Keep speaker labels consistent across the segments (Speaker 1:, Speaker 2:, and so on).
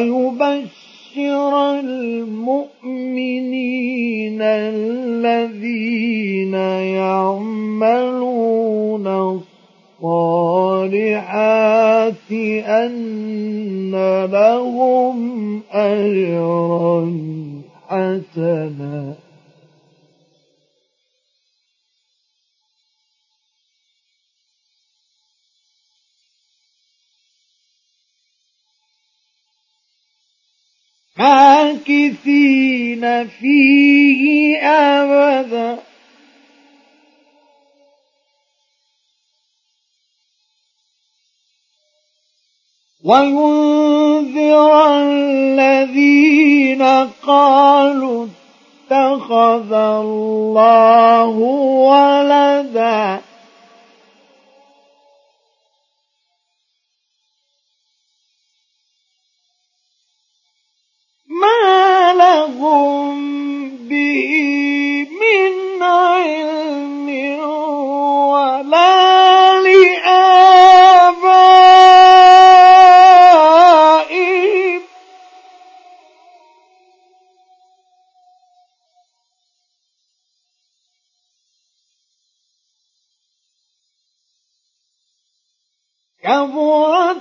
Speaker 1: ويبشر وينذر الذين قالوا اتخذ الله ولدا. ما لهم كبرت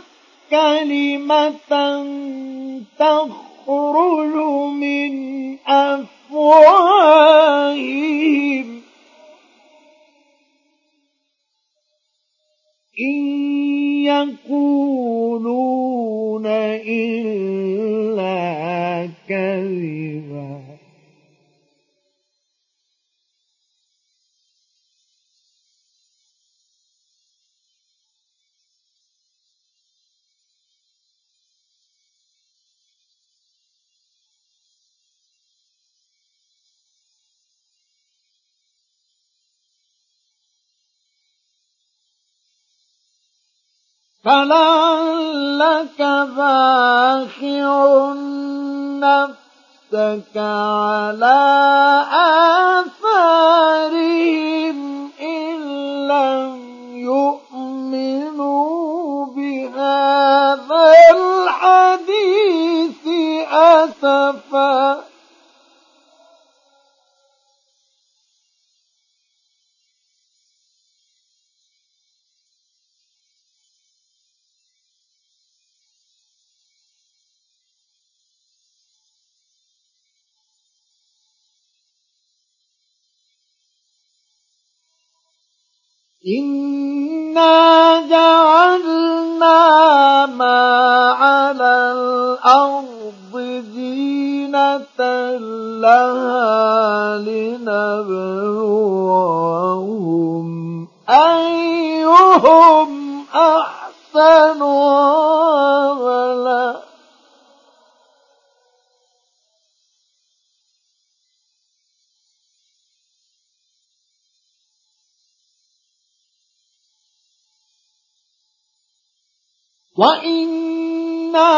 Speaker 1: كلمة تخرج من أفواههم. إن يقولون إلا كذبا. فلعلك باخع نفسك على آثارهم إن لم يؤمنوا بهذا الحديث أسفا إنا جعلنا ما على الأرض زينة لها لنبلوهم أيهم أحسن وإنا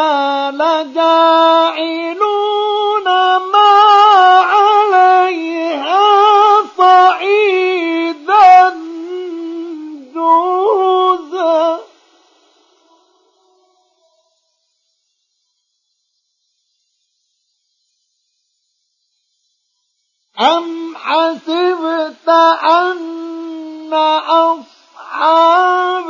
Speaker 1: لجاعلون ما عليها صعيدا جوزا أم حسبت أن أصحاب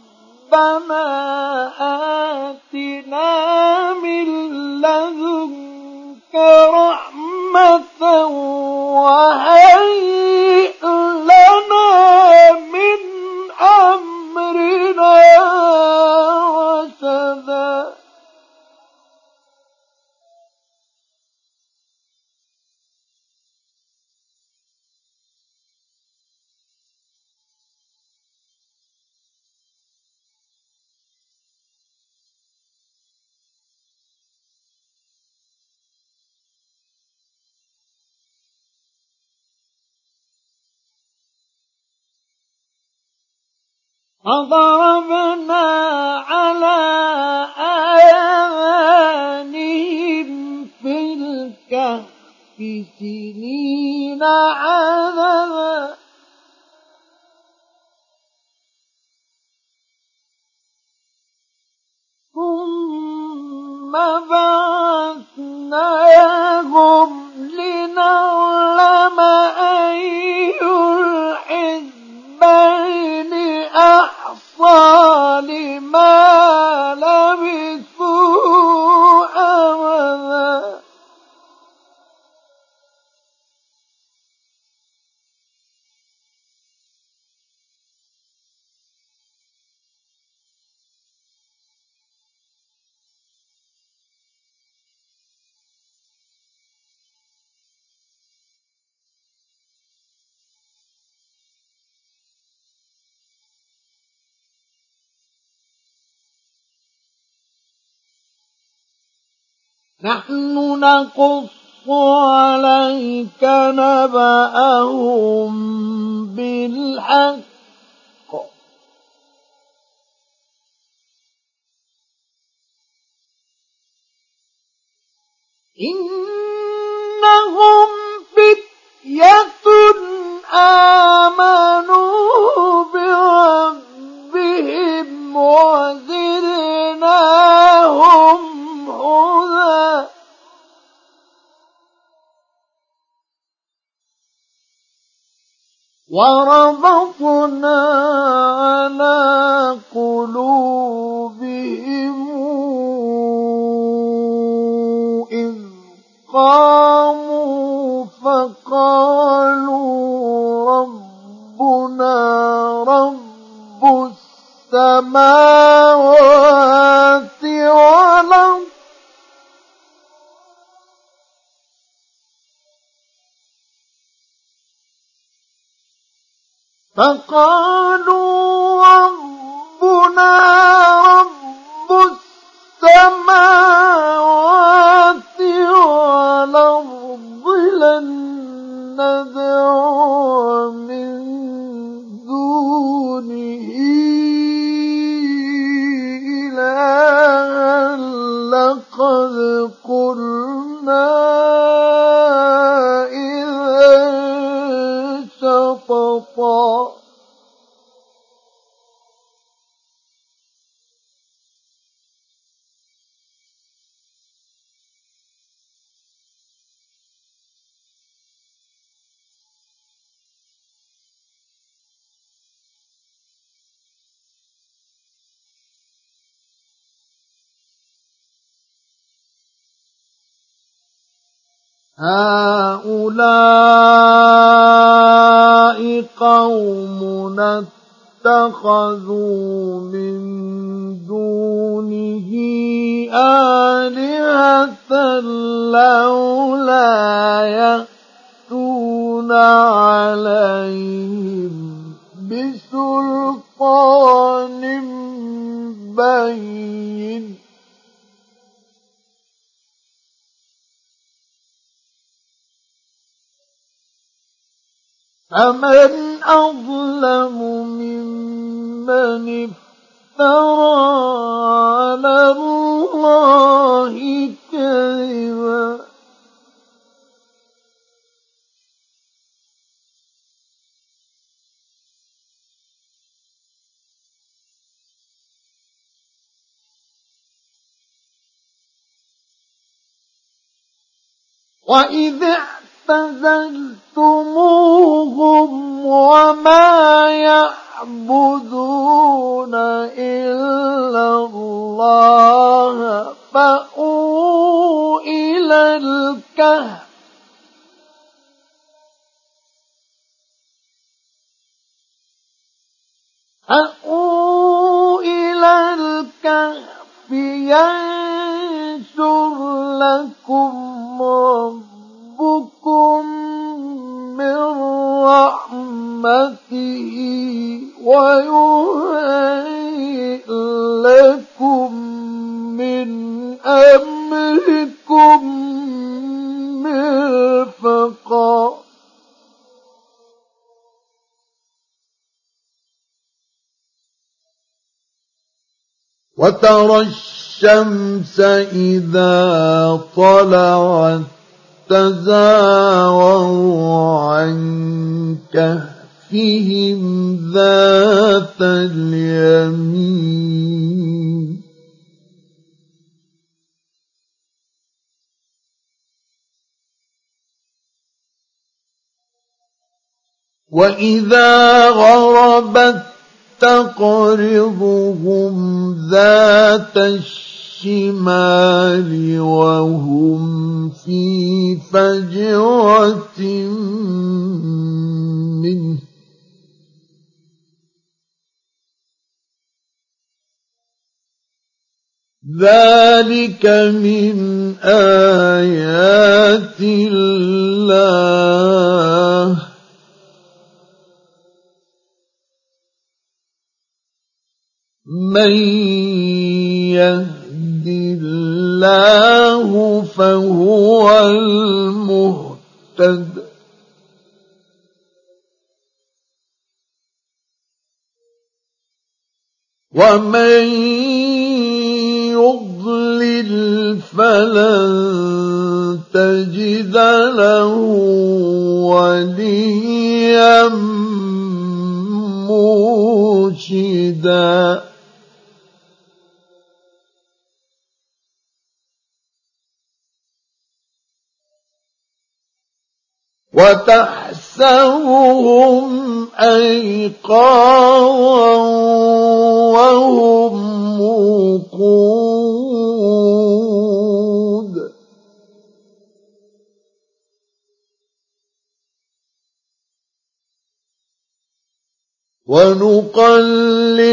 Speaker 1: ربنا آتنا من لدنك رحمة وهيئ فضربنا نحن نقص عليك نبأهم بالحق. إنهم فتية آمنوا بربهم وزدناهم وربطنا على قلوبهم إذ قاموا فقالوا ربنا رب السماوات والأرض فقالوا ربنا رب السماوات والأرض لن ندعو من دونه إلها لقد هؤلاء قومنا اتخذوا من دونه آلهة لولا يأتون عليهم بسلطان بين فمن أظلم ممن افترى على الله كذبا وإذ اعتزلتموهم وما يعبدون إلا الله فأووا إلى الكهف. فأووا إلى الكهف ينشر لكم ربكم من رحمته ويهيئ لكم من أمركم مرفقا وترى الشمس إذا طلعت تزاور عن كهفهم ذات اليمين. وإذا غربت تقرضهم ذات الشمال وهم في فجوة منه. ذلك من آيات الله. من الله فهو المهتد ومن يضلل فلن تجد له وليا مرشدا وتحسبهم أيقاظا وهم موقود ونقلبهم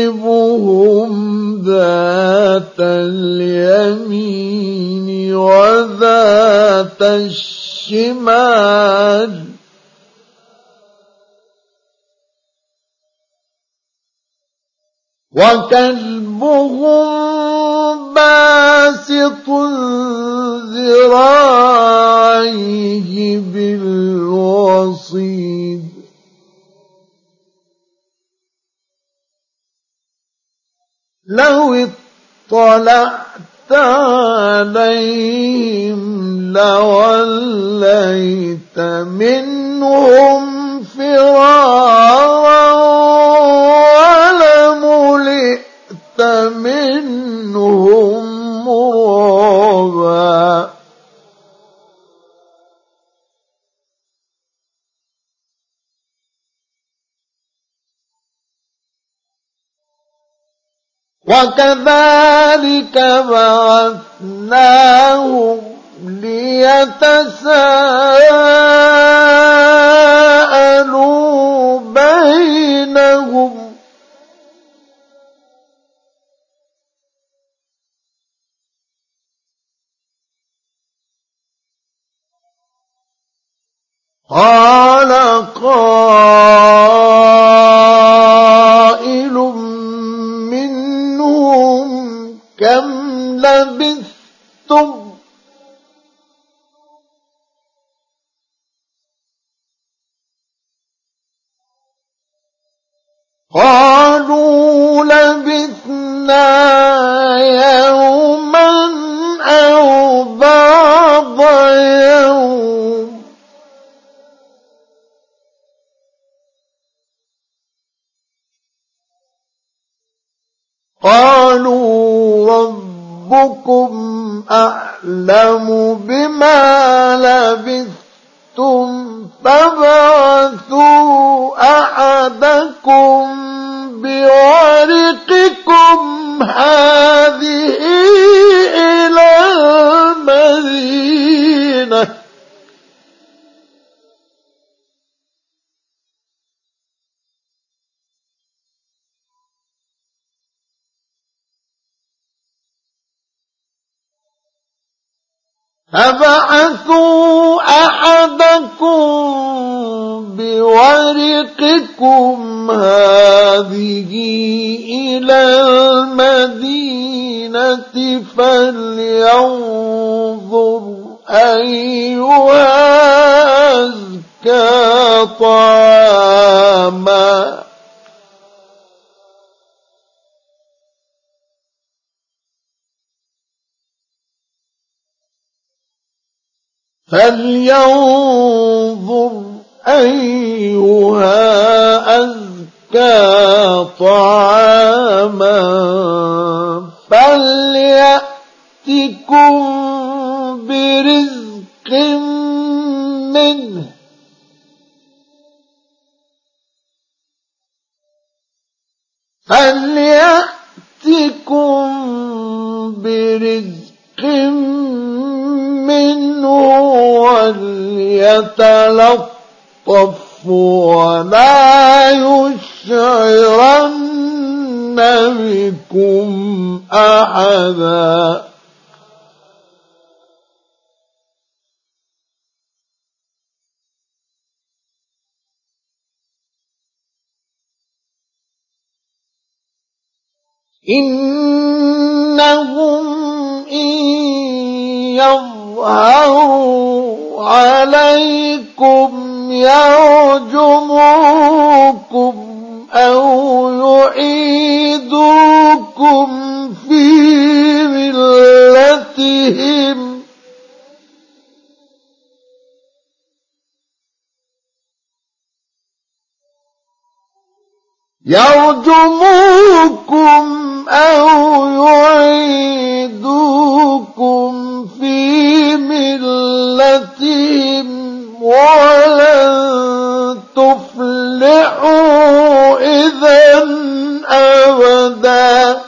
Speaker 1: ذات اليمين وذات الشمال. وكلبهم باسط ذراعيه بالوصيد. لو اطلعت عليهم لوليت منهم فرارا. وكذلك بعثناهم ربكم أعلم بما فبعثوا أحدكم بورقكم هذه إلى المدينة فلينظر أيها أزكى طعاما فلينظر أيها أزكى طعاما فليأتكم برزق منه فليأتكم برزق منه وليتلطف ولا يشعرن بكم أحدا. إنهم إن يظهروا عليكم يرجموكم أو يعيدوكم في ملتهم يرجموكم أو يعيدوكم في ملتهم ولن تفلحوا إذا أبدا.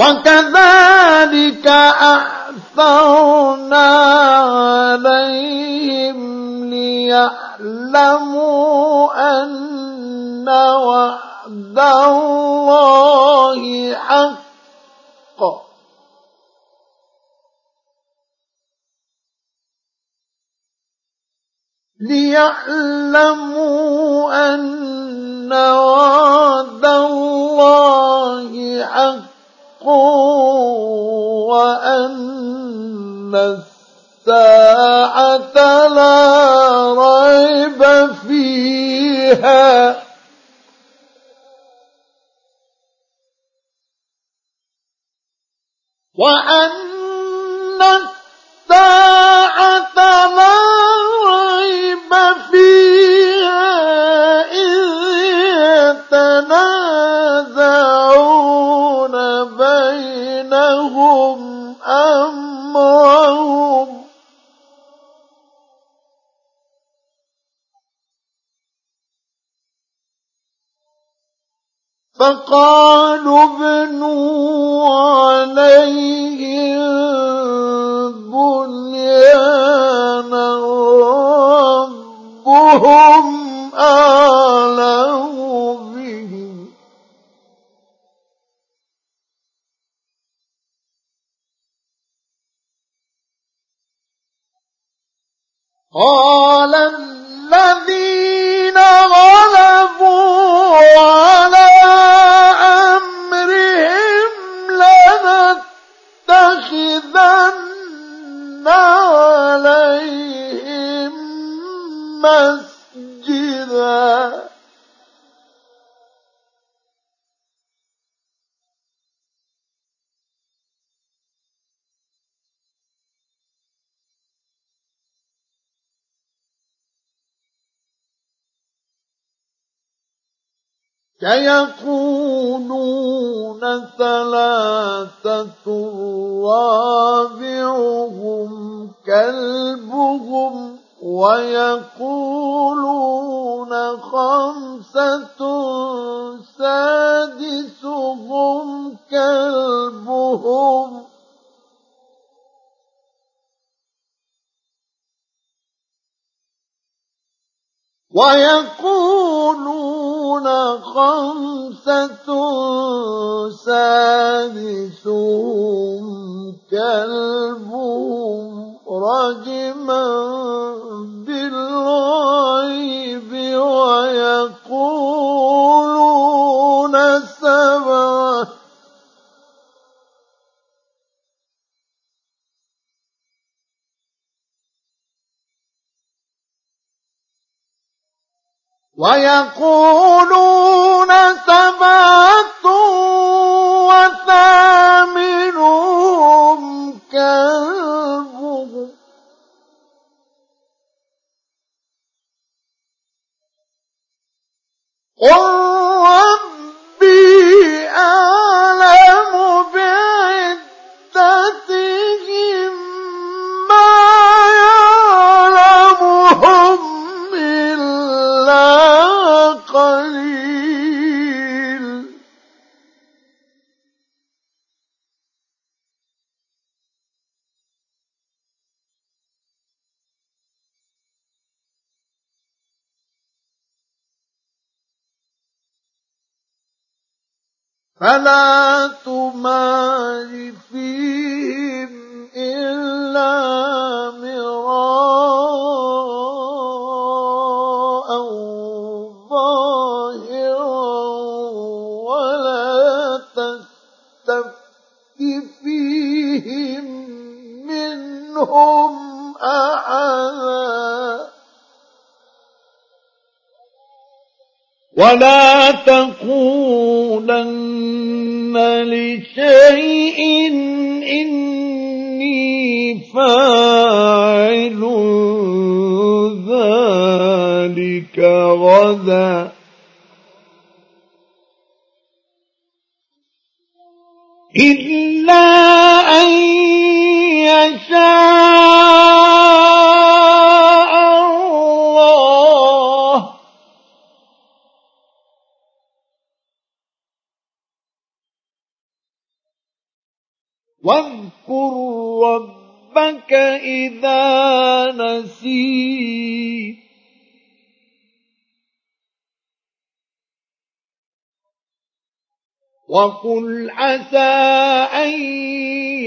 Speaker 1: وكذلك أعثرنا عليهم ليعلموا أن وعد الله حق. ليعلموا أن وعد الله حق وأن الساعة لا ريب فيها. وأن الساعة أمرهم فقالوا ابنوا عليهم بنيانا ربهم أعلم قال سيقولون ثلاثة رابعهم كلبهم ويقولون خمسة سادسهم كلبهم ويقولون خمسة سادسهم كلبهم رجما بالغيب ويقولون سبعة ويقولون سبعة وثامنهم كلبهم. قل ربي أعلم فلا تمار فيهم إلا مراء ظاهرا ولا تستفت فيهم منهم ولا تقولن لشيء إني فاعل ذلك غدا. إلا أن يشاء واذكر ربك إذا نسيت. وقل عسى أن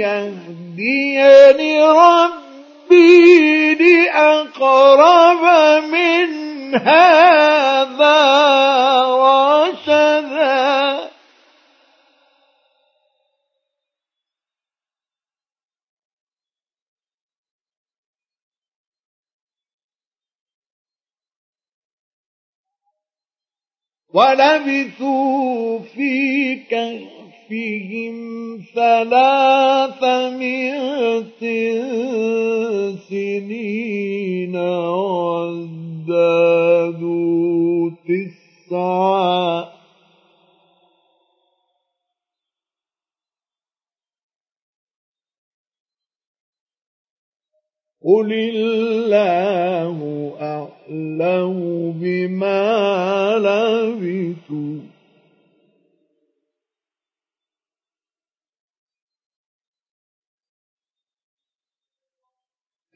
Speaker 1: يهديني ربي لأقرب من هذا رشدا ولبثوا في كهفهم ثلاثمائة سنين وازدادوا تسعا. قل الله أعلم بما لبثوا.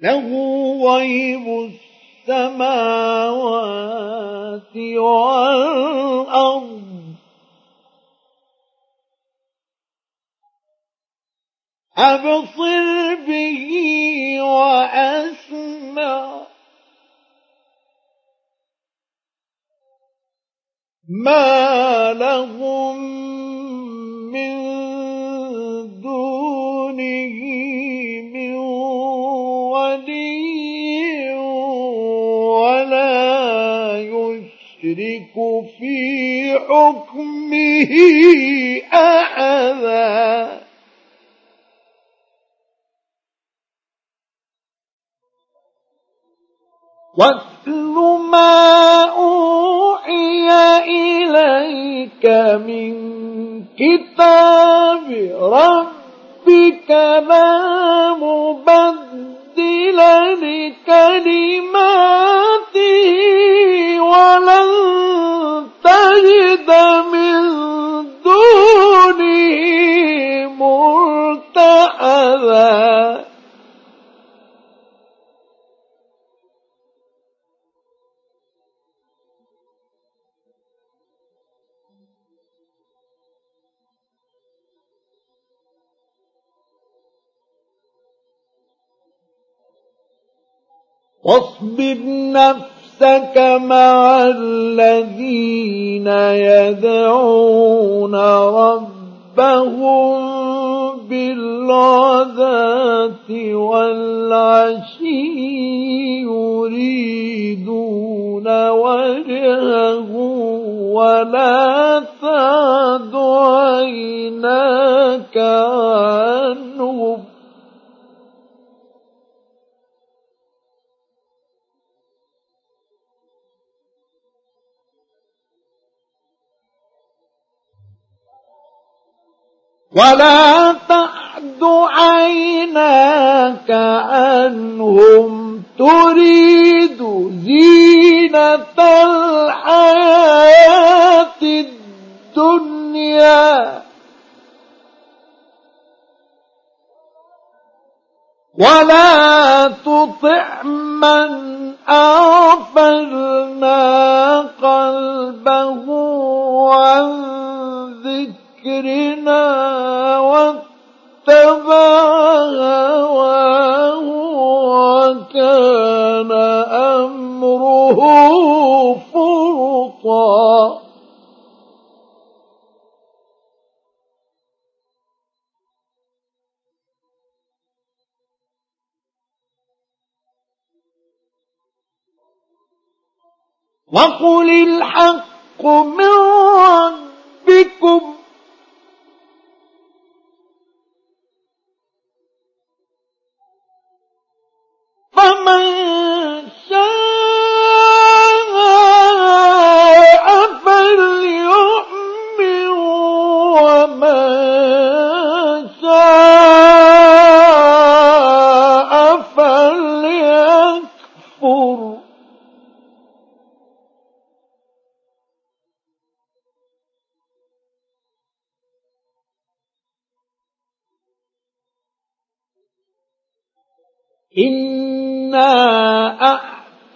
Speaker 1: له غيب السماوات والأرض. أبصر به وأسمع. ما لهم من دونه من ولي ولا يشرك في حكمه أحدا. واتل ما أوحي إليك من كتاب ربك لا مبدل نفسك مع الذين يدعون ربهم بالغداة والعشي يريدون وجهه ولا تعد عيناك ولا تعد عيناك عنهم تريد زينة الحياة الدنيا. ولا تطع من أغفلنا قلبه عن ذكرنا واتبع هواه وكان أمره فرطا. وقل الحق من ربكم فمن شاء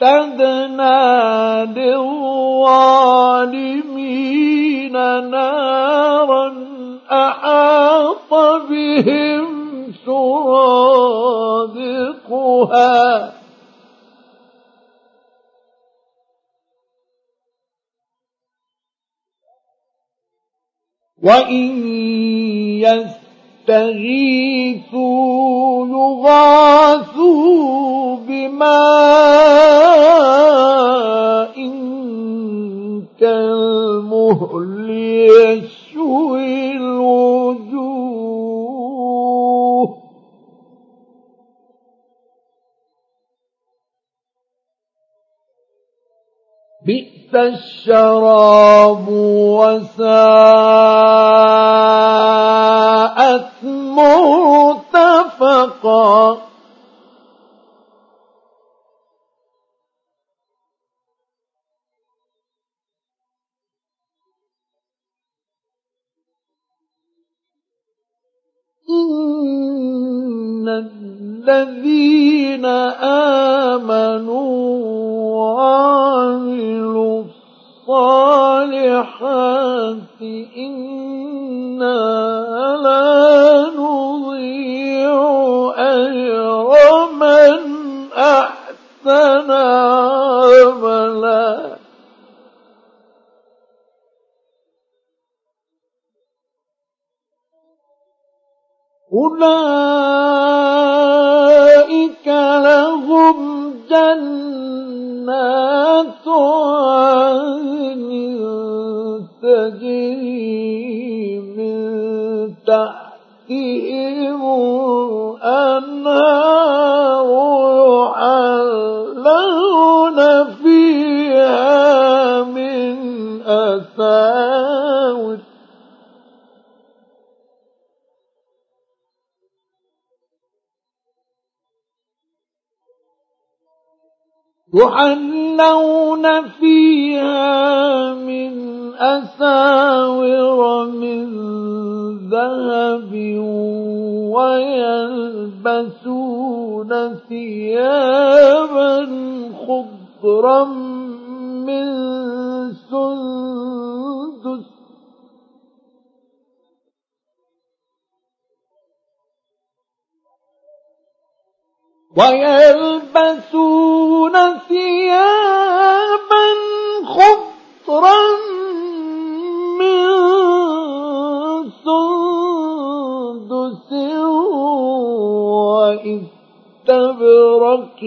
Speaker 1: أعتدنا للظالمين نارا أحاط بهم سرادقها وإن يس يستغيثوا يغاثوا بماء كالمهل يشوي الوجوه. بئس الشراب وساءت مرتفقا. إن الذين آمنوا وعملوا الصالحات إنا لا نضيع أجر من أحسن عملا أولئك لهم جنات عين تجري من تحتهم الأنهار يحلون فيها من أثار أساور من ذهب ويلبسون ثيابا خضرا من سندس ويلبسون ثيابا خضرا من سندس وإستبرق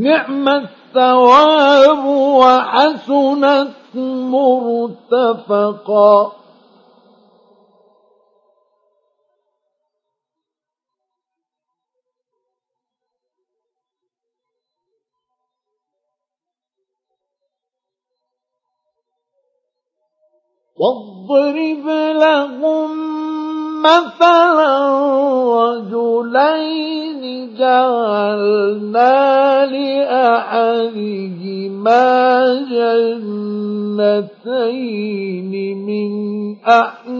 Speaker 1: نعم الثواب وحسنت مرتفقا. واضرب لهم مثلا رجلين جعلنا لأحدهما جنتين من أعناب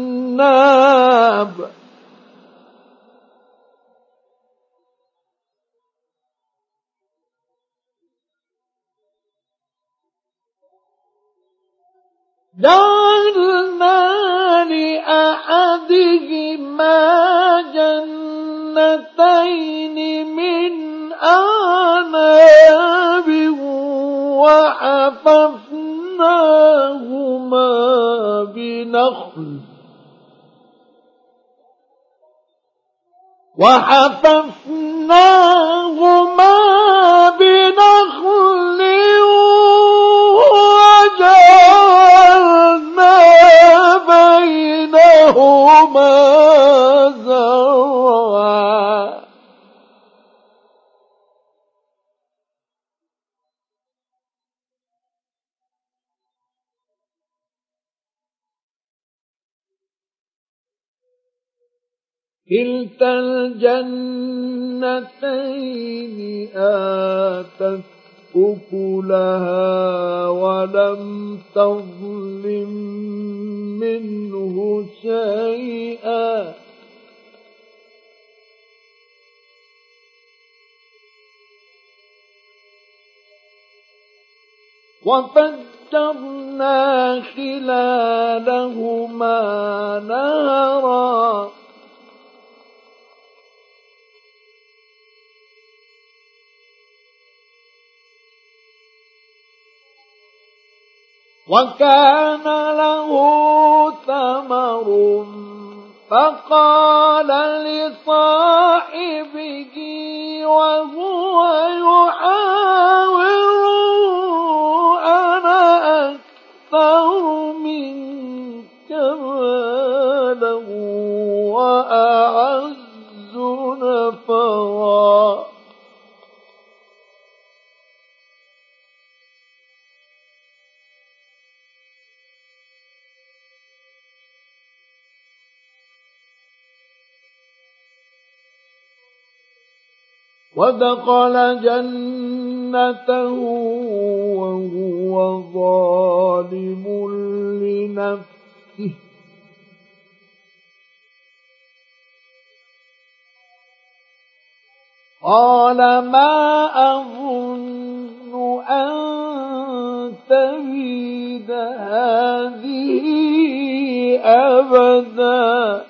Speaker 1: جعلنا لأحدهما جنتين من أعناب وحففناهما بنخل وحففناهما بنخل بينهما زرعا كلتا الجنتين آتت أكلها ولم تظلم منه شيئا. وفجرنا خلالهما نهرا. وكان له ثمر فقال ودخل جنته وهو ظالم لنفسه. قال ما أظن أن تبيد هذه أبدا.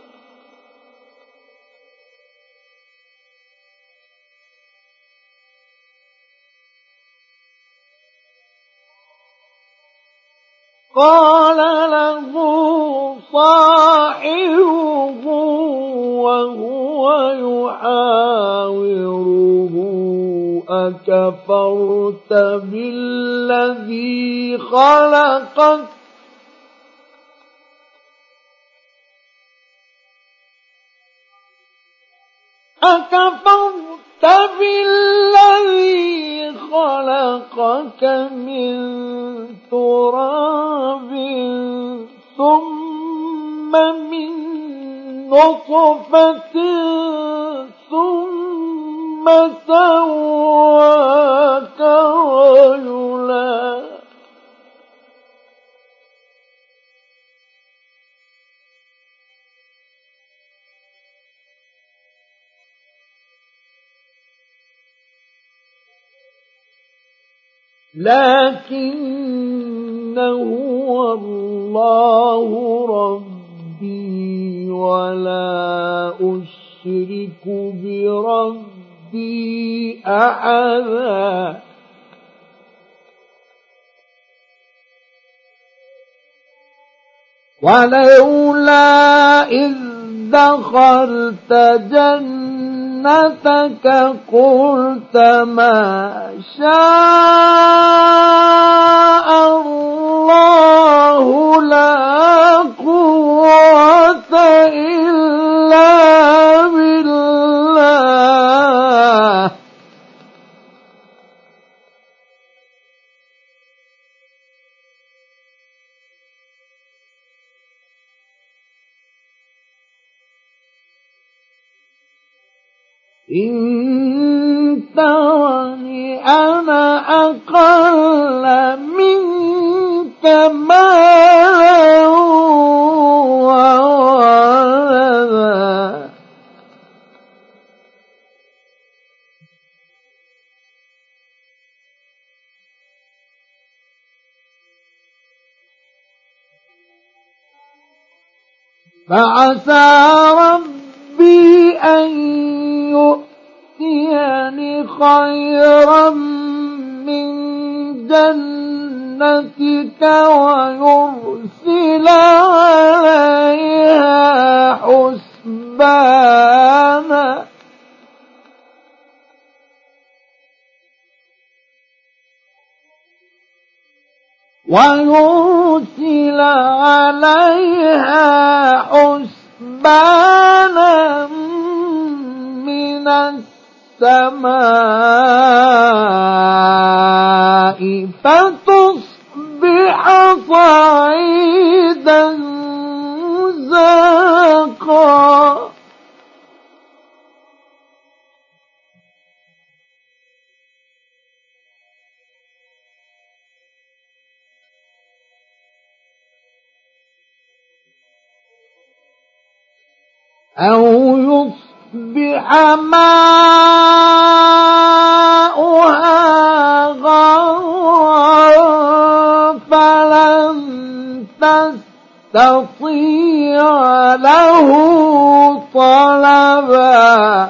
Speaker 1: قال له صاحبه وهو يحاوره أكفرت بالذي خلقك؟ أكفرت بالذي خلقك من تراب ثم من نطفة ثم سواك رجلا. لكن هو الله ربي ولا أشرك بربي أحدا. ولولا إذ دخلت جنة جنتك قلت ما شاء الله لا قوة إلا بالله. إن ترني أنا أقل منك مالا. وولدا فعسى ربي أن يؤتيني خيرا من جنتك ويرسل عليها حسبانا ويرسل عليها حسبانا من السماء فتصبح صعيدا زاقا. أو يصبح يصبح ماؤها غورا فلن تستطيع له طلبا.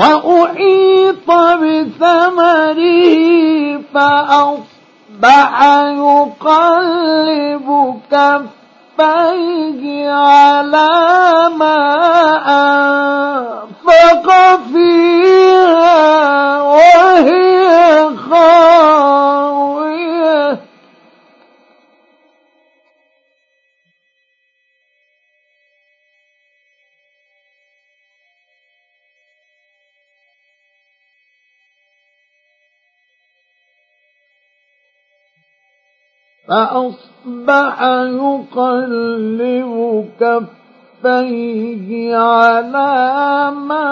Speaker 1: وأحيط بثمره فأصبح يقلب كفيه على ما أنفق. فأصبح يقلب كفيه على ما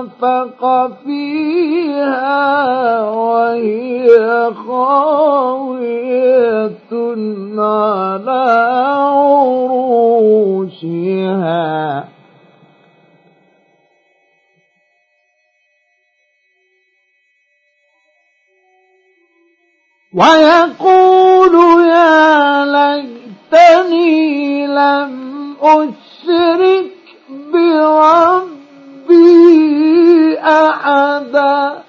Speaker 1: أنفق فيها وهي خاوية على عروشها. ويقول يا ليتني لم أشرك بربي أحدا.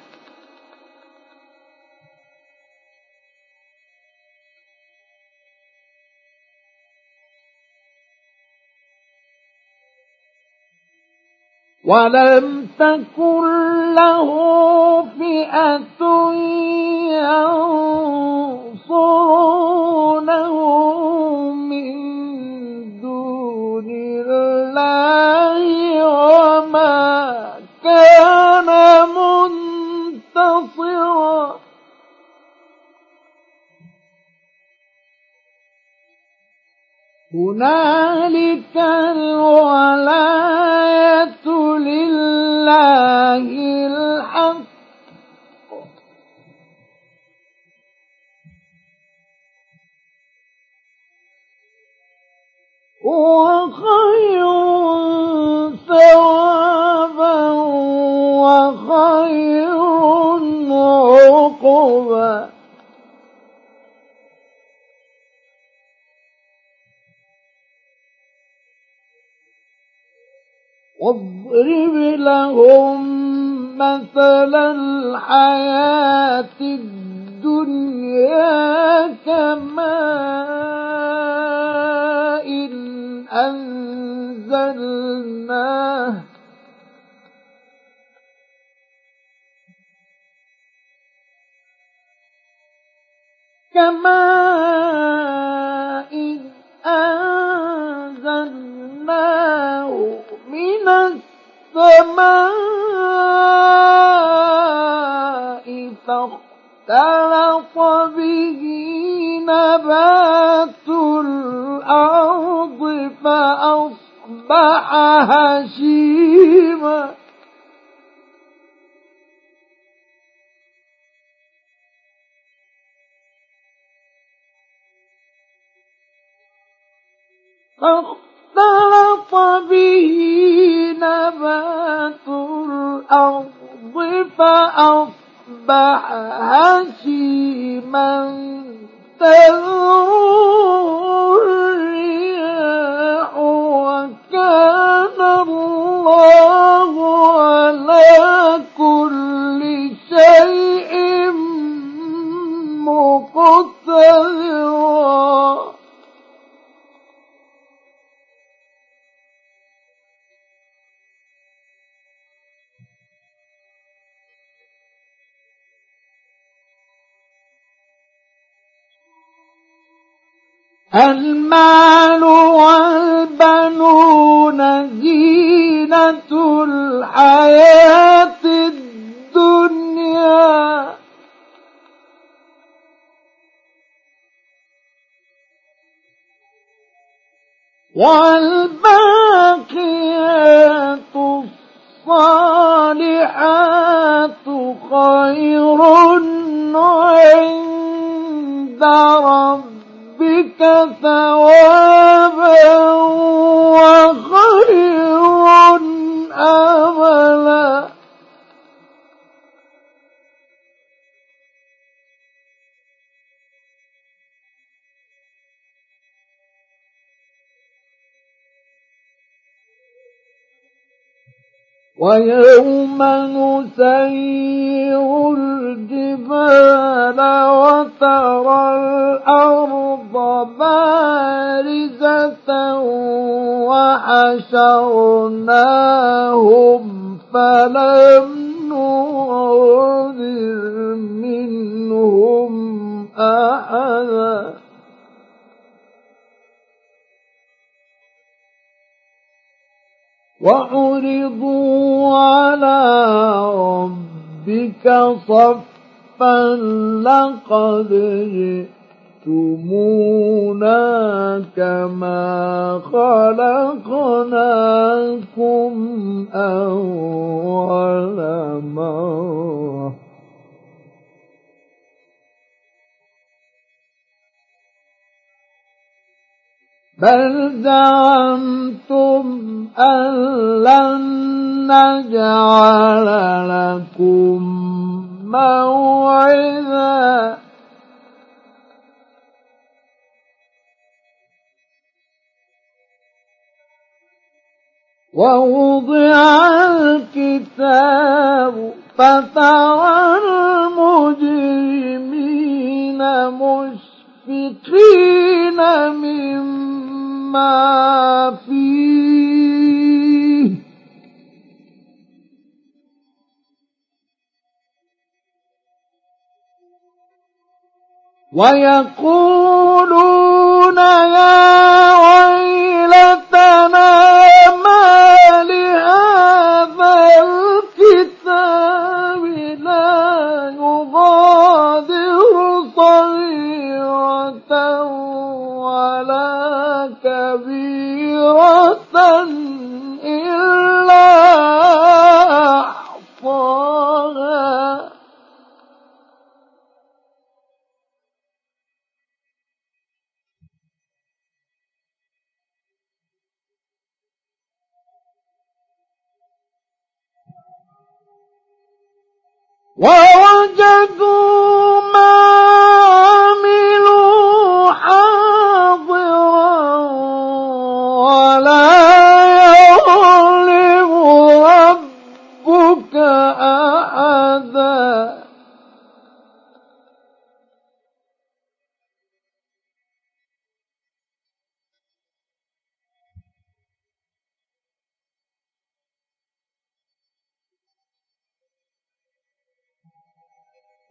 Speaker 1: ولم تكن له فئة ينصرونه من دون الله وما كان منتصرا. هنالك الولاية لله الحق. هو خير ثوابا وخير عقبا. واضرب لهم مثل الحياة الدنيا كماء أنزلناه. كماء أنزلناه. من السماء فاختلط به نبات الأرض فأصبح هشيما. فاختلط به نبات الأرض فأصبح هشيما تذروه الرياح وكان الله على كل شيء مقتدرا. المال والبنون زينة الحياة الدنيا. والباقيات الصالحات خير عند ربك ثوابا وخير املا. ويوم نسير الجبال وترى الأرض بارزة وحشرناهم فلم نغادر منهم أحدا. وعرضوا على ربك صفا لقد جئتمونا كما خلقناكم أول مرة بل زعمتم أن لن نجعل لكم موعدا. ووضع الكتاب فترى المجرمين مشفقين مما فيه. ويقولون يا ويلتنا ووجدوا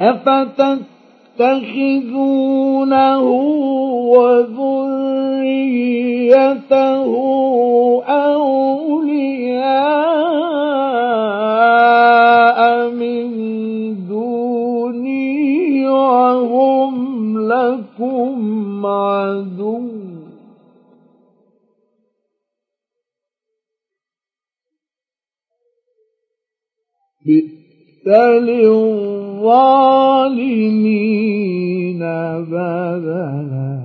Speaker 1: أفتتخذونه وذريته أولياء من دوني وهم لكم عدو للظالمين بدلا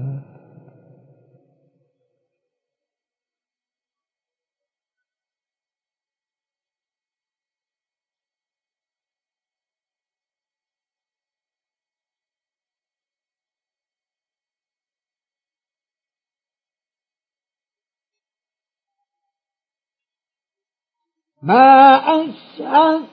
Speaker 1: ما أشهد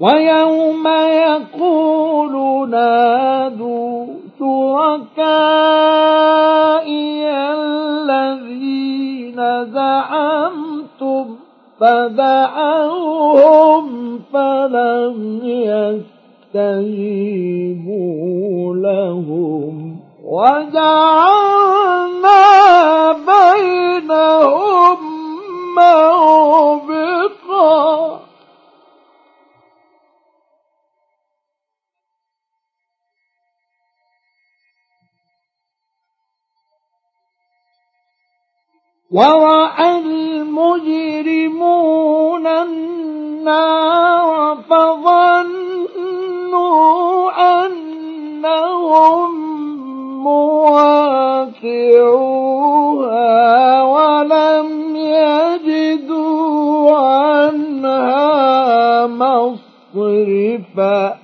Speaker 1: ويوم يقول نادوا شركائي الذين زعمتم فدعوهم فلم يستجيبوا لهم. وجعلنا بينهم موبقا. ورأى المجرمون النار فظنوا أنهم مواقعوها ولم يجدوا عنها مصرفا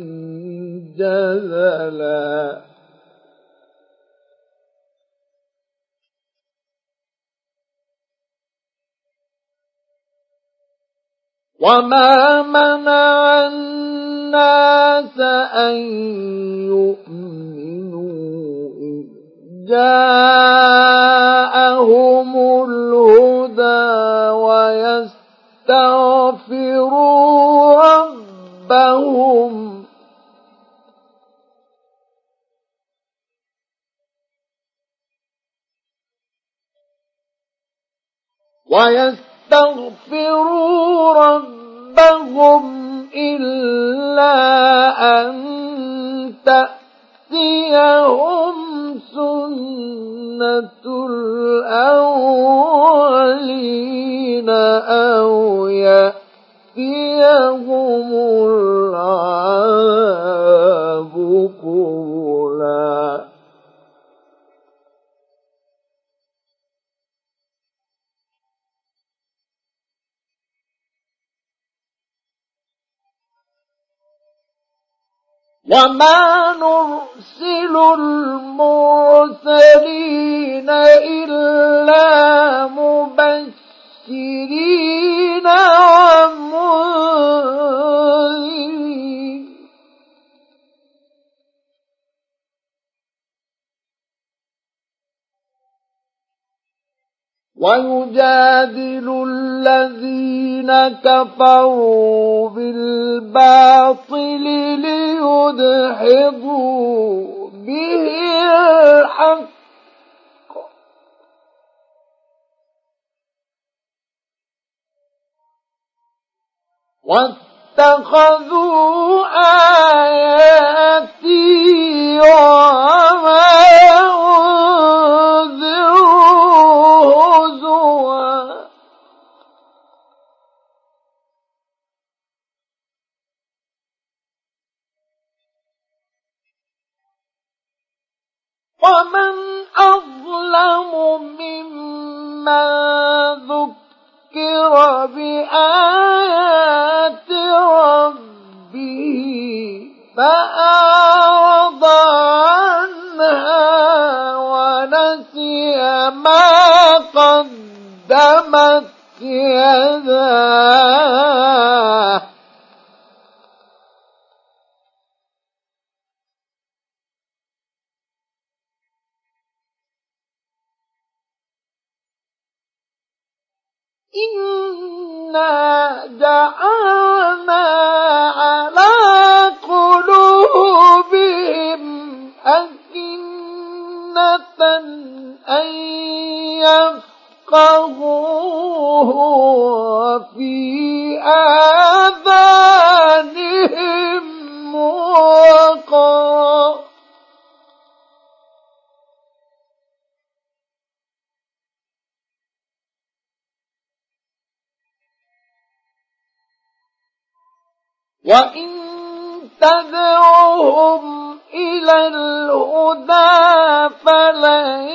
Speaker 1: جدلا وما منع الناس أن يؤمنوا إذ جاءهم الهدى ويستغفروا ربهم إلا أن تأتيهم سنة الأولين أو يأتيهم العذاب. وما نرسل المرسلين إلا مبشرين ومنذرين ويجادل الذين كفروا بالباطل ليدحضوا به الحق. واتخذوا آياتي وما ومن أظلم ممن ذكر بآيات ربه فأعرض عنها ونسي ما قدمت يداه. إنا جعلنا على قلوبهم أكنة أن يفقهوه وفي آذانهم الهدى فلن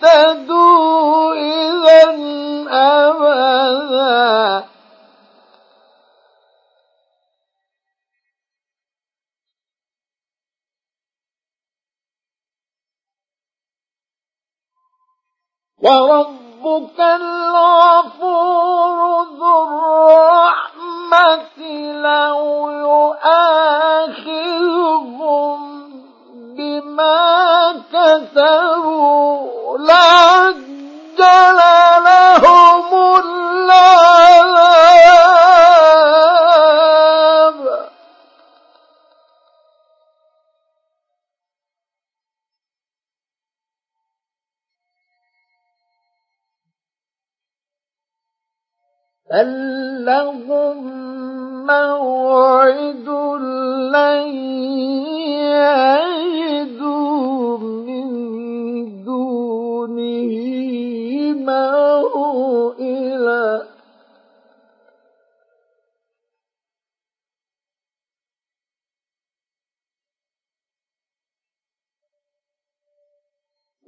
Speaker 1: يهتدوا إذا أبدا. وربك الغفور ذو الرحمة. لو يؤاخذهم بما كسبوا لهم العذاب. بل لهم موعد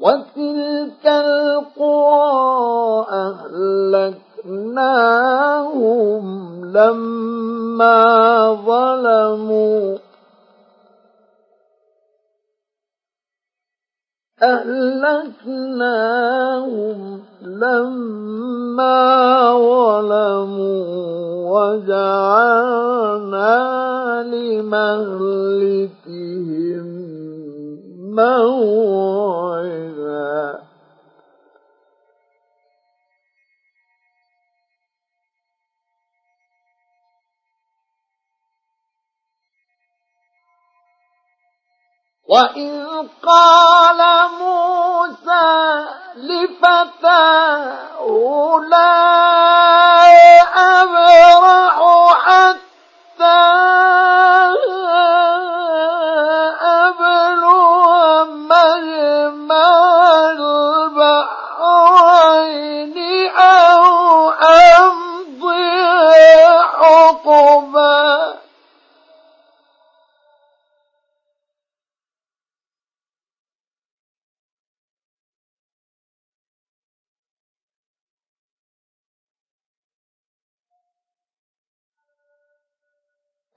Speaker 1: وتلك القرى أهلكناهم لما ظلموا أهلكناهم لما ظلموا وجعلنا لمهلكهم موعدا. وإذ قال موسى لفتاه لا أبرح حتى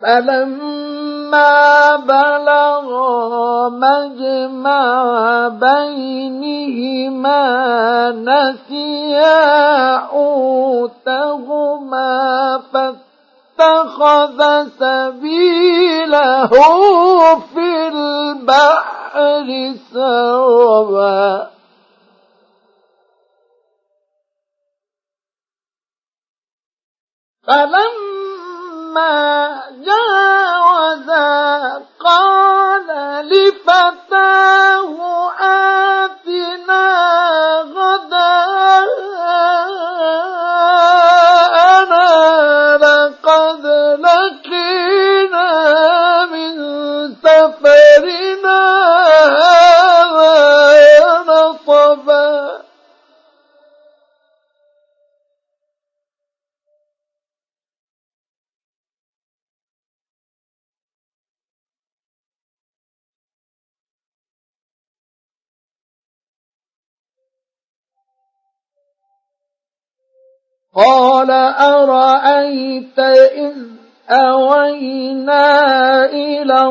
Speaker 1: فلما بلغا مجمع بينهما نسيا حوتهما فاتخذ سبيله في البحر سربا فلما فلما جاوزا قال قال أرأيت إذ أوينا إلى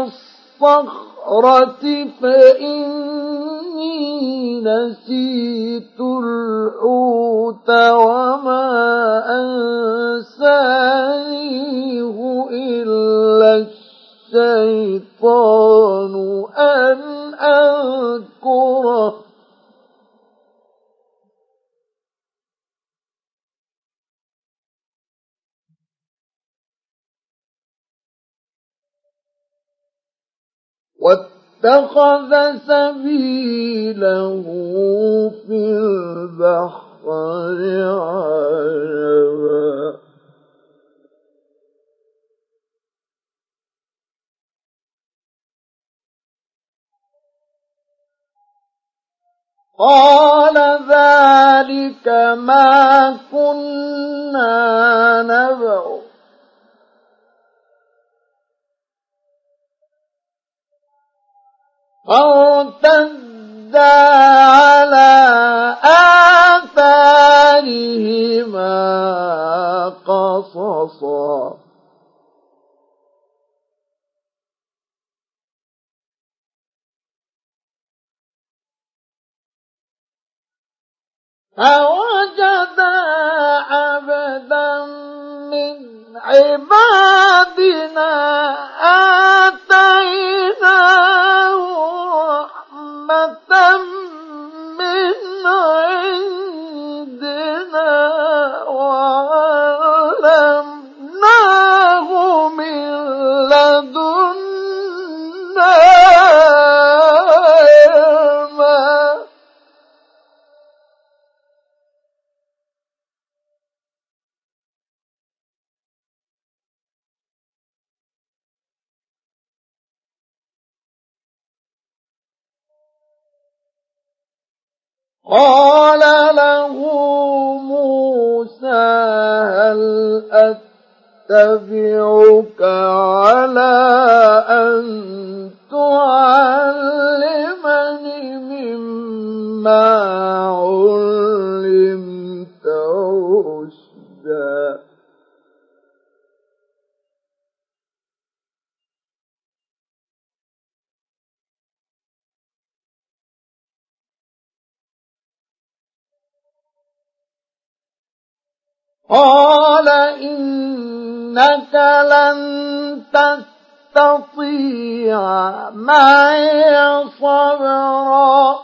Speaker 1: الصخرة فإني نسيت الحوت وما أنسانيه إلا الشيطان أن أذكره. واتخذ سبيله في البحر عجبا. قال ذلك ما كنا نبغي. فارتدا على آثارهما قصصا. فوجدا عبدا من عبادنا آتيناه معي صبرا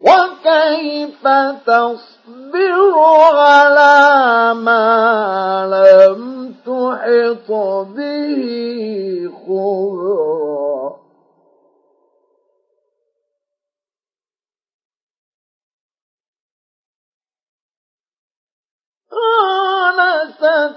Speaker 1: وكيف تصبر على ما لم تحط به خبرا؟ قال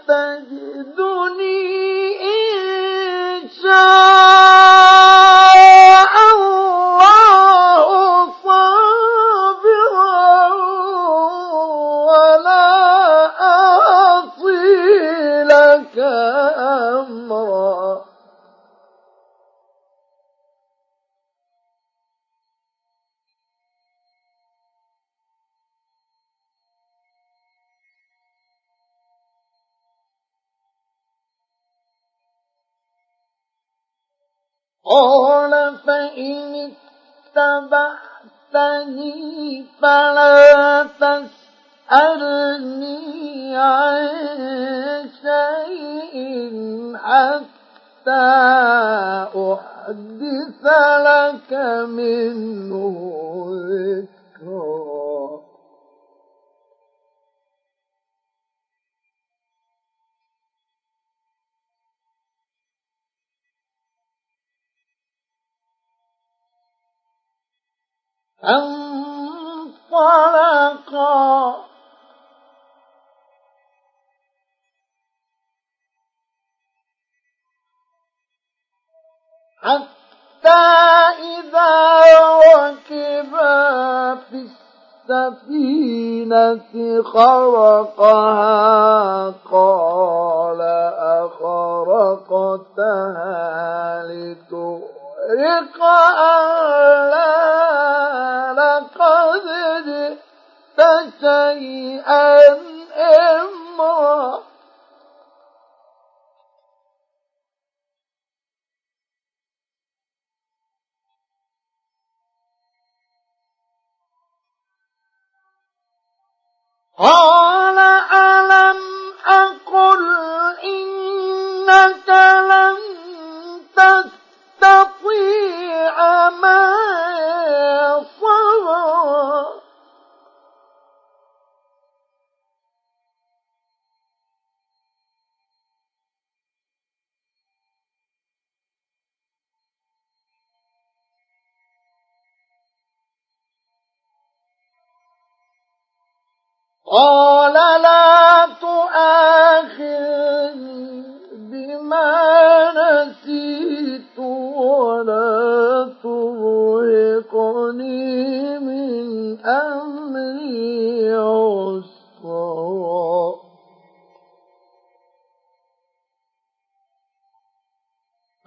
Speaker 1: قال فإن اتبعتني فلا تسألني عن شيء حتى أحدث لك منه. أنطلقا. حتى إذا ركبا في السفينة خرقها قال أخرقتها لتغرق أهلها لقد جئت شيئا إمرا. قال ألم أقل إنك لن صبرا قال لا تؤاخذني. بما نسيت ولا ترهقني من أمري عسرا.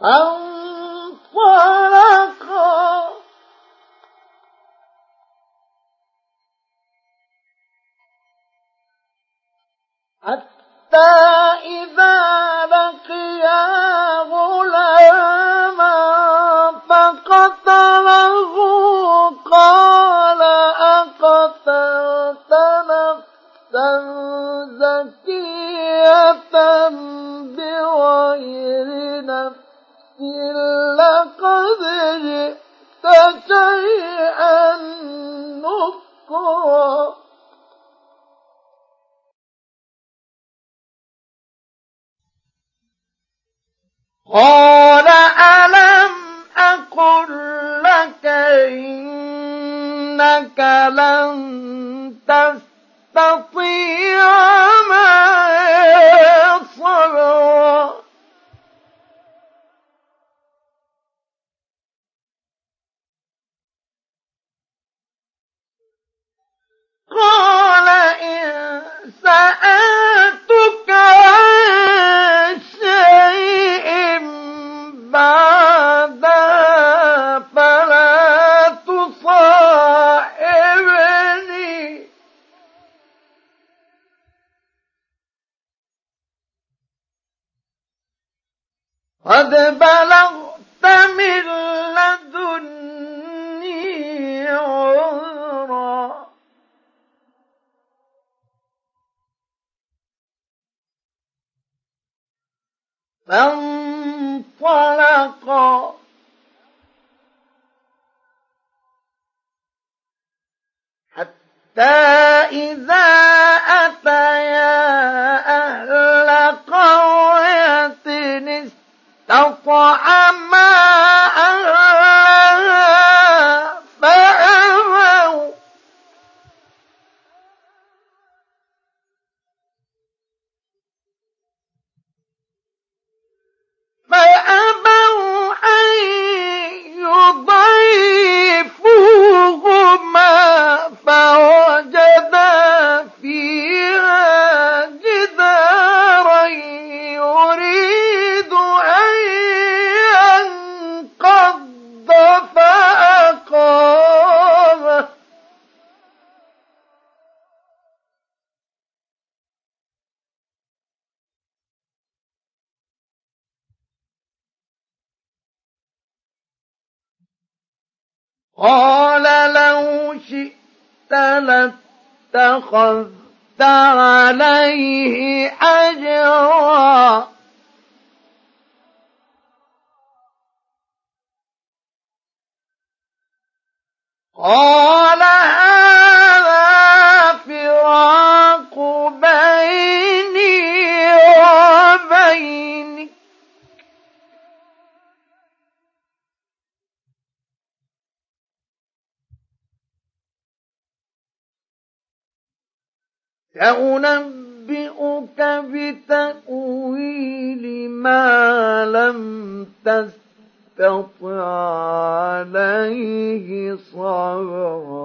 Speaker 1: فانطلقا حتى إذا لقيا غلاما فقتله قال أقتلت نفسا زكية بغير نفس لقد جئت شيئا نكرا. قال ألم أقل لك إنك لن عليه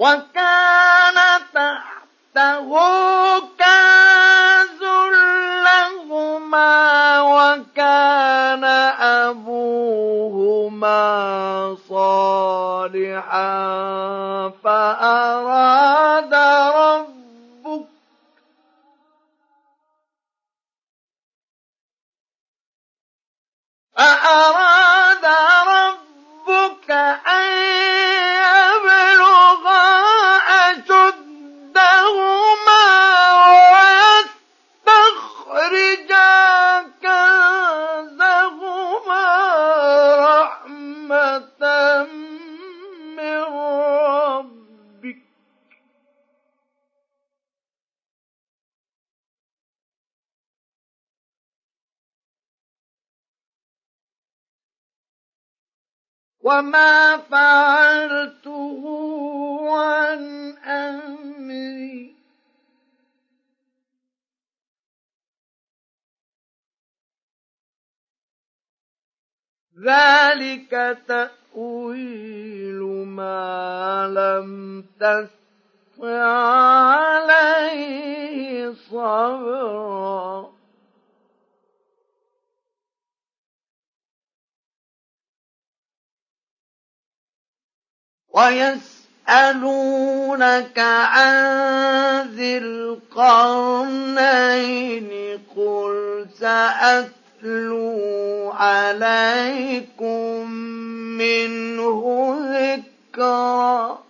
Speaker 1: وكان تحته كاز لهما وكان أبوهما صالحا فأراد وما فعلته عن أمري ذلك تأويل ما لم تستطع عليه صبرا ويسألونك عن ذي القرنين قل سأتلو عليكم منه ذكرا.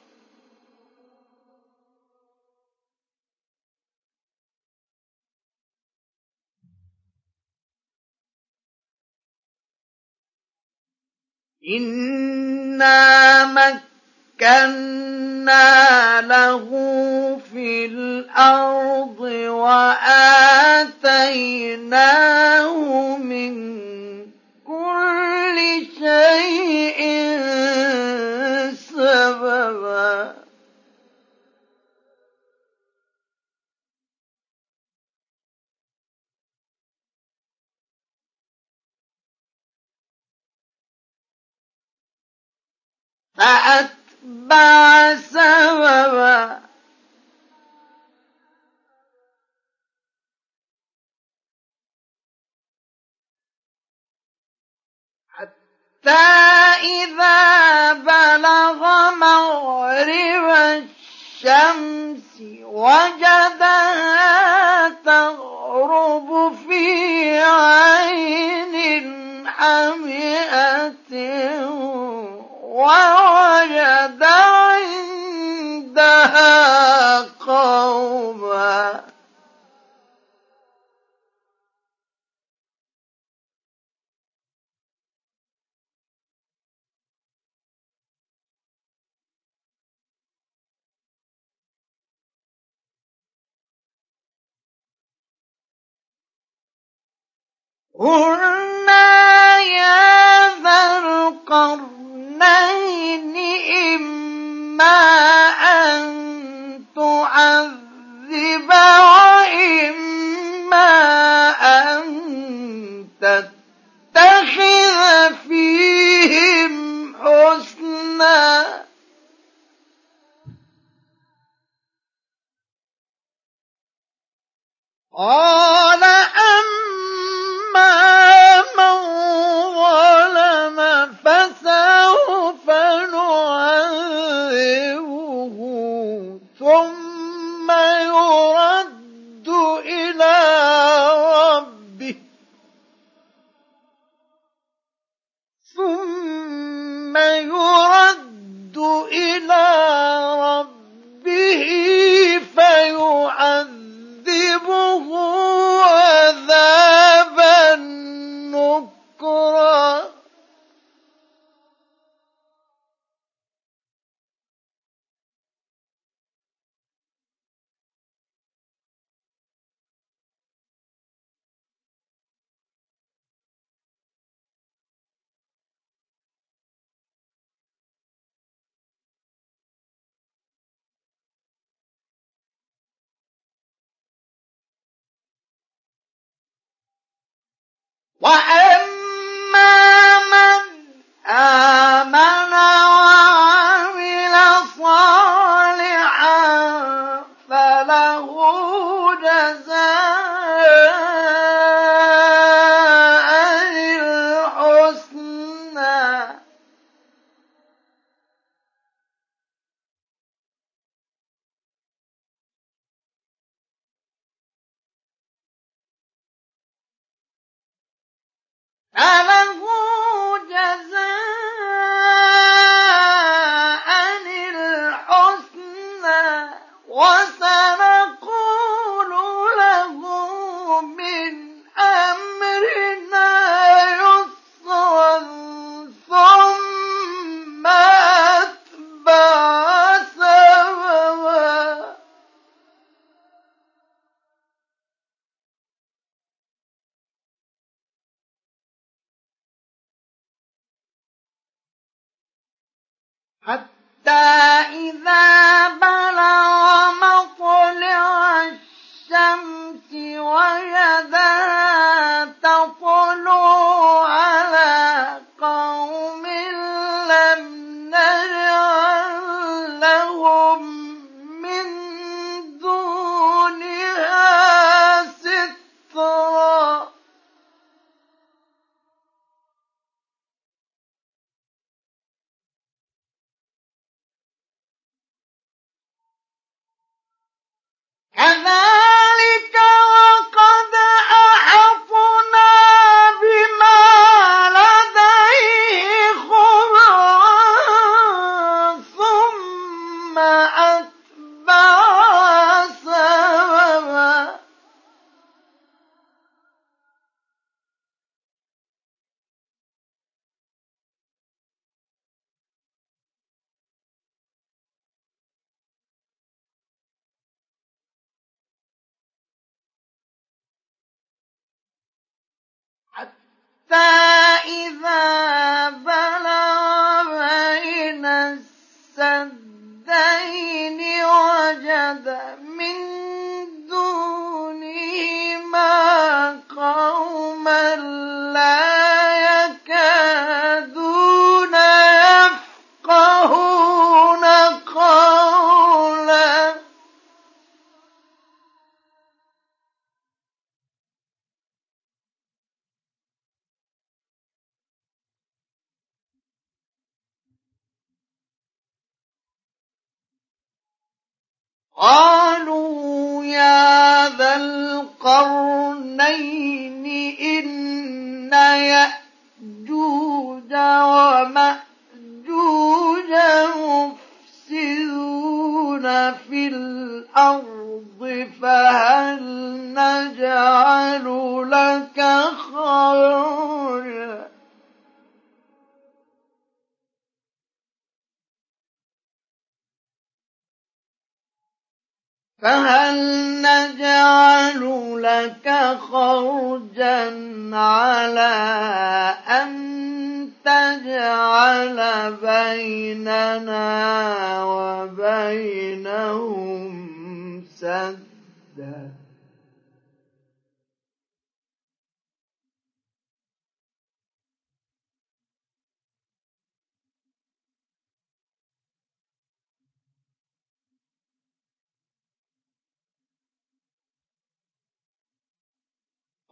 Speaker 1: إنا مك مكنا له في الأرض وآتيناه من كل شيء سببا. فأت أتبع سببا حتى إذا بلغ مغرب الشمس وجدها تغرب في قلنا قالوا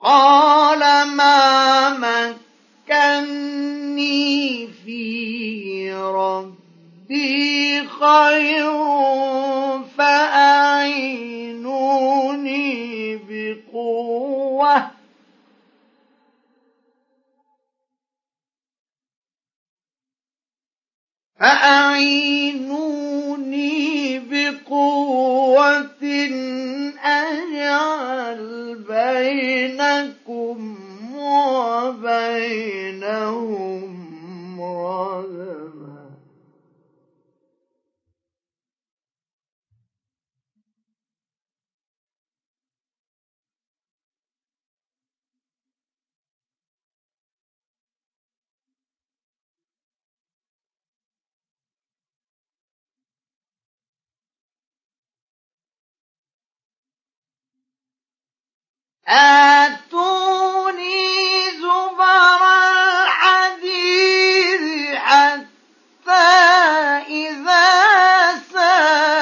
Speaker 1: قال ما مكني في ربي خير فأعينوني بقوة أجعل بينكم وبينهم ردما آتوني زبر الحديد حتى إذا ساوى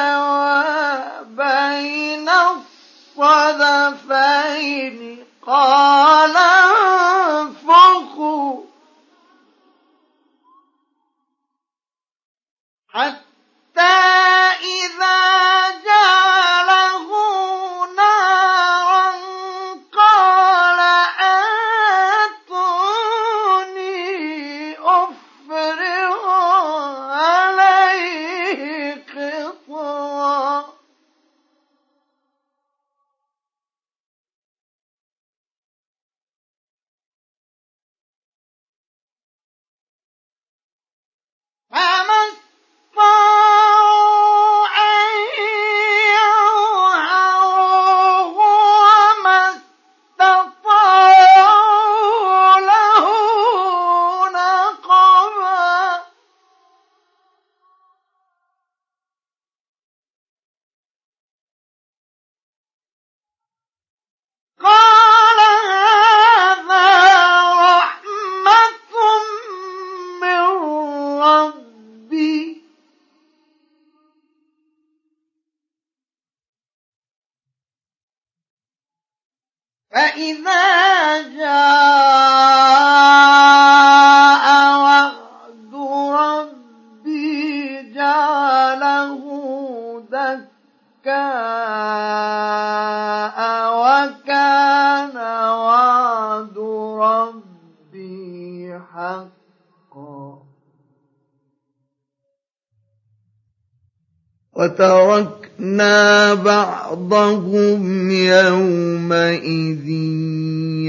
Speaker 1: وَتَرَكْنَا بَعْضَهُمْ يَوْمَئِذٍ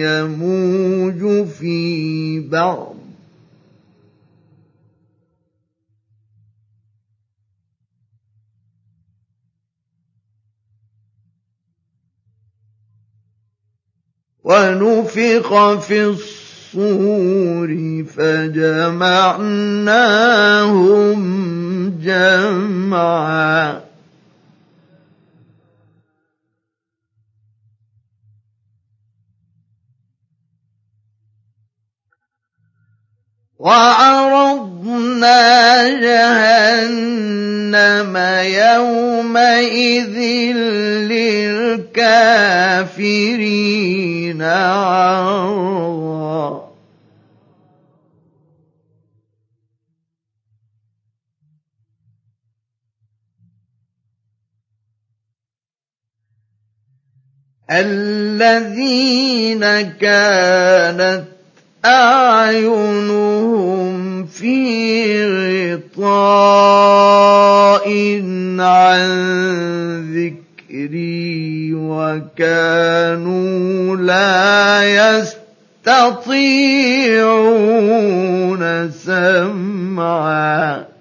Speaker 1: يَمُوجُ فِي بَعْضٍ. ونفخ في الصور فجمعناهم جمعا. وعرضنا جهنم يومئذ للكافرين عرضا. الذين كانت أعينهم في غطاء عن ذكري وكانوا لا يستطيعون سمعا.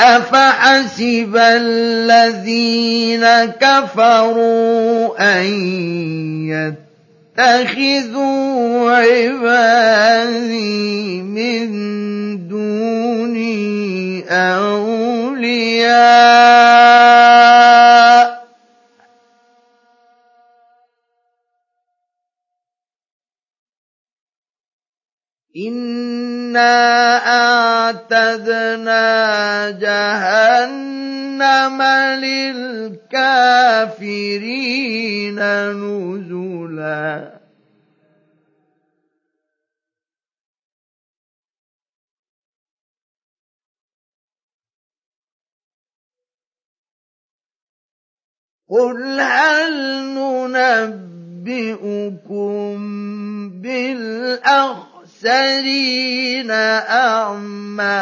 Speaker 1: أفحسب الذين كفروا أن يتخذوا عبادي من دوني أولياء إنا أعتدنا جهنم للكافرين نزلا قل هل ننبئكم بالأخ الأخسرين أعمالا.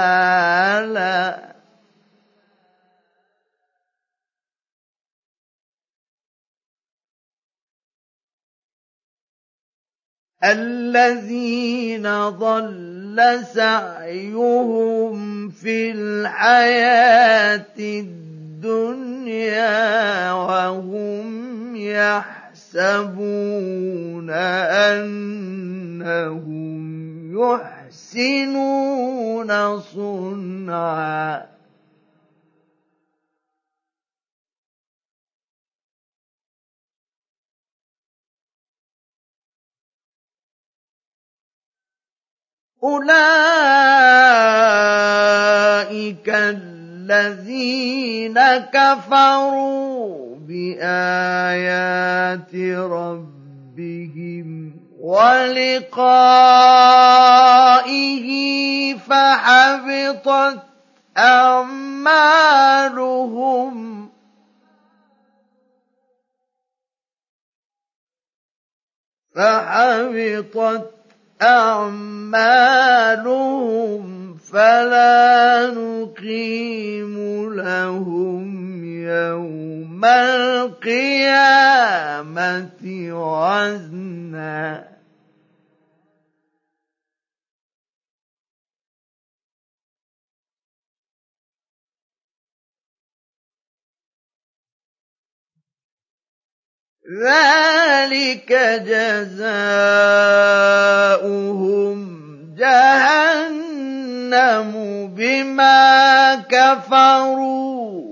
Speaker 1: الذين ضل سعيهم في الحياة الدنيا وهم يحسبون أنهم يحسنون صنعا أولئك الذين كفروا بآيات ربهم ولقائه فحبطت أعمالهم. فحبطت أعمالهم فلا نقيم لهم يوم القيامة وزنا. ذلك جزاؤهم جهنم بما كفروا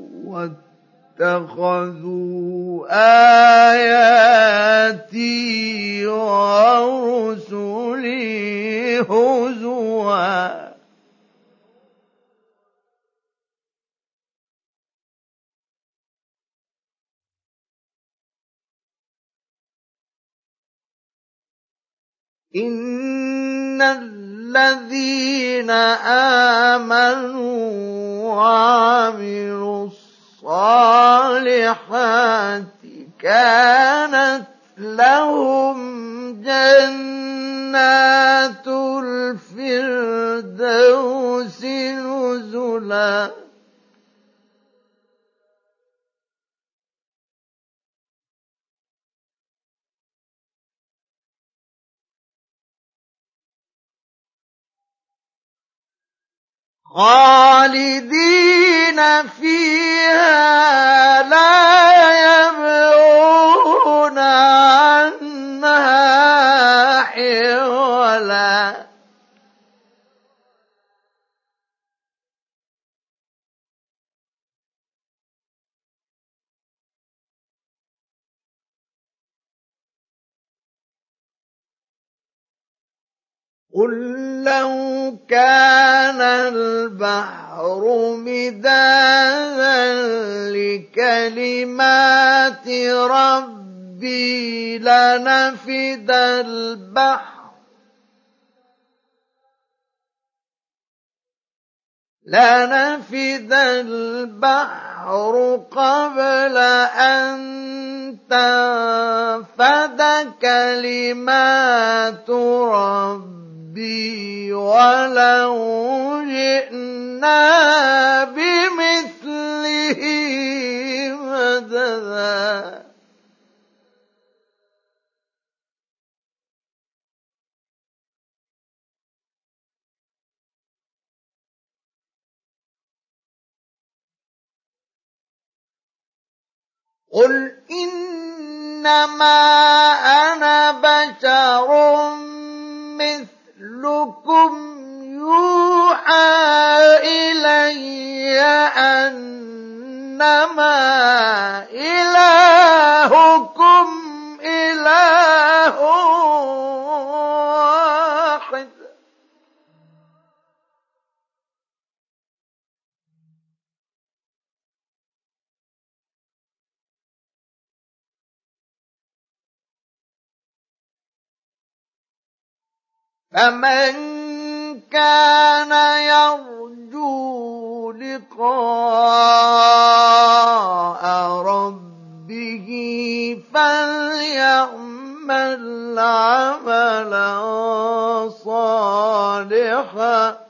Speaker 1: واتخذوا آياتي ورسلي لي هزوا إن الذين آمنوا وعملوا الصالحات كانت لهم جنات الفردوس نزلا خالدين فيها لا يبغون عنها حولا. قل كان البحر مدادا لكلمات ربي لنفد البحر. لنفد البحر قبل أن تنفد كلمات ربي. ربي ولو جئنا بمثله مددا قل إنما أنا بشر مثلكم يوحى إلي أنما إلهكم إله فمن كان يرجو لقاء ربه فليعمل عملا صالحا.